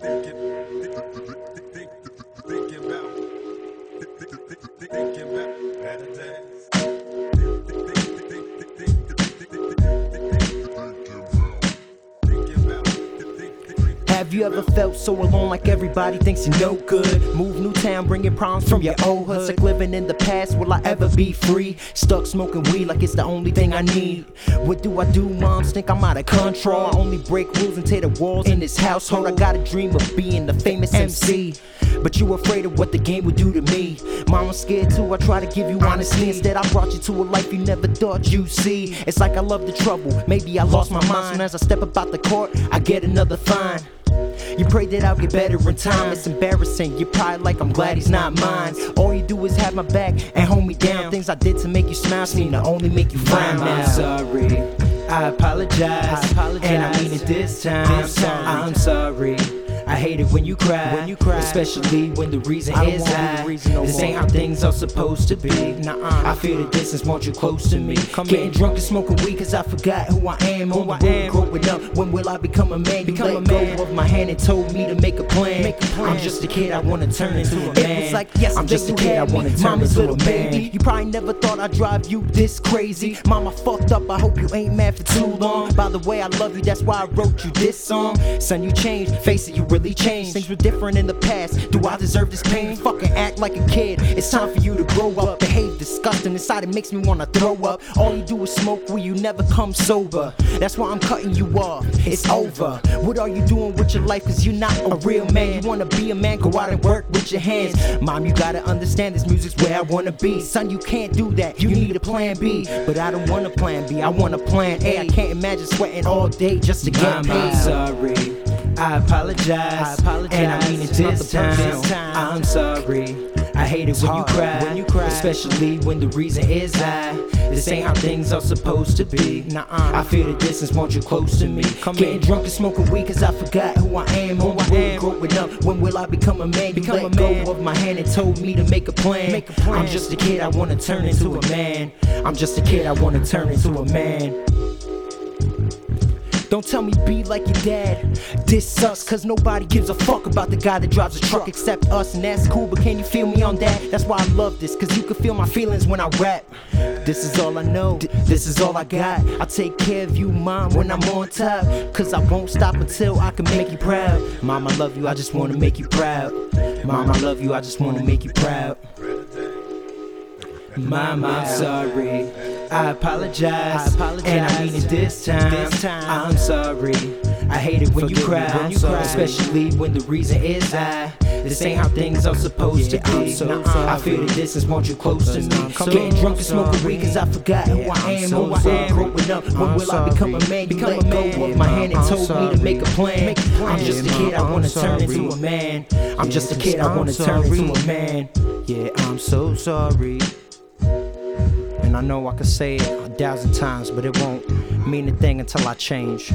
Thank you. You ever felt so alone like everybody thinks you're no good? Move new town, bringing problems from your old hood. Sick living in the past, will I ever be free? Stuck smoking weed like it's the only thing I need. What do I do? Moms think I'm out of control. I only break rules and tear the walls in this household. I got a dream of being the famous MC. But you afraid of what the game would do to me. Mama scared too, I try to give you honesty. Instead, I brought you to a life you never thought you'd see. It's like I love the trouble. Maybe I lost my mind. As I step about the court, I get another fine. You pray that I'll get better in time. It's embarrassing. You're probably like, I'm glad he's not mine. All you do is have my back and hold me down. Things I did to make you smile seem to only make you frown I'm sorry. I apologize. I apologize. And I mean it this time. This time. I'm sorry. I hate it when you cry. When you cry. Especially when the reason I is I. reason no this more. ain't how things are supposed to be. Nuh-uh. I feel the distance, want you close to me. Come Getting in. drunk and smoking weed cause I forgot who I am. Who On the I road am. growing up. When will I become a man? You Become let a man. go of my hand and told me to make a plan. Make a plan. I'm just a kid, I wanna turn into a It man. was like yes, I'm just a kid, I wanna turn Mama's into little a man. baby. You probably never thought I'd drive you this crazy. Mama fucked up. I hope you ain't mad for too long. By the way, I love you. That's why I wrote you this song. Son, you changed. Face it, you really changed. Things were different in the past. Do I deserve this pain? Fucking act like a kid. It's time for you to grow up. Behave disgusting. Inside it makes me wanna throw up. All you do is smoke where you never come sober. That's why I'm cutting you off. It's over. What are you doing with your life? Cause you're not a real man. You wanna be a man, go out and work with your hands. Mom, you gotta understand this music's where I wanna be. Son, you can't do that. You need a plan B. But I don't want a plan B. I want a plan A. I can't imagine sweating all day just to get Mama, I'm sorry. I apologize. I apologize. And I mean it this the time. time. I'm sorry. I hate it when you cry. when you cry. Especially when the reason is I. This ain't how things are supposed to be. Nuh-uh. I feel the distance, want you close to me. Come Getting in. drunk and smoking weed cause I forgot who I am. Who I am. growing up. When will I become a man? You Become let a go man. of my hand and told me to make a plan. Make a plan. I'm just a kid, I wanna turn into a man. I'm just a kid, I wanna turn into a man. Don't tell me be like your dad. This sucks, cause nobody gives a fuck about the guy that drives a truck except us, and that's cool, but can you feel me on that? That's why I love this, cause you can feel my feelings when I rap. This is all I know, th- this is all I got. I take care of you, mom, when I'm on top. Cause I won't stop until I can make you proud. Mom, I love you, I just wanna make you proud. Mom, I love you, I just wanna make you proud. Mom, I'm sorry. I apologize. I apologize. And I mean it this time. This time. I'm sorry. I hate it when you Forgive cry. when you cry. Especially when the reason is I. This ain't how things are supposed Yeah, to be. I'm so. I feel sorry. the distance, want you close to me. I'm so Getting drunk and smoking sorry. weed cause I forgot who I I'm so Who I am. Growing up, when will I become a sorry. man? You Become let a go man. of my hand and I'm told me to make a plan. Make a plan. I'm just a kid, I wanna turn into a man. I'm just a kid, I wanna turn into a man. Yeah, I'm so sorry. I know I could say it a thousand times, but it won't mean a thing until I change.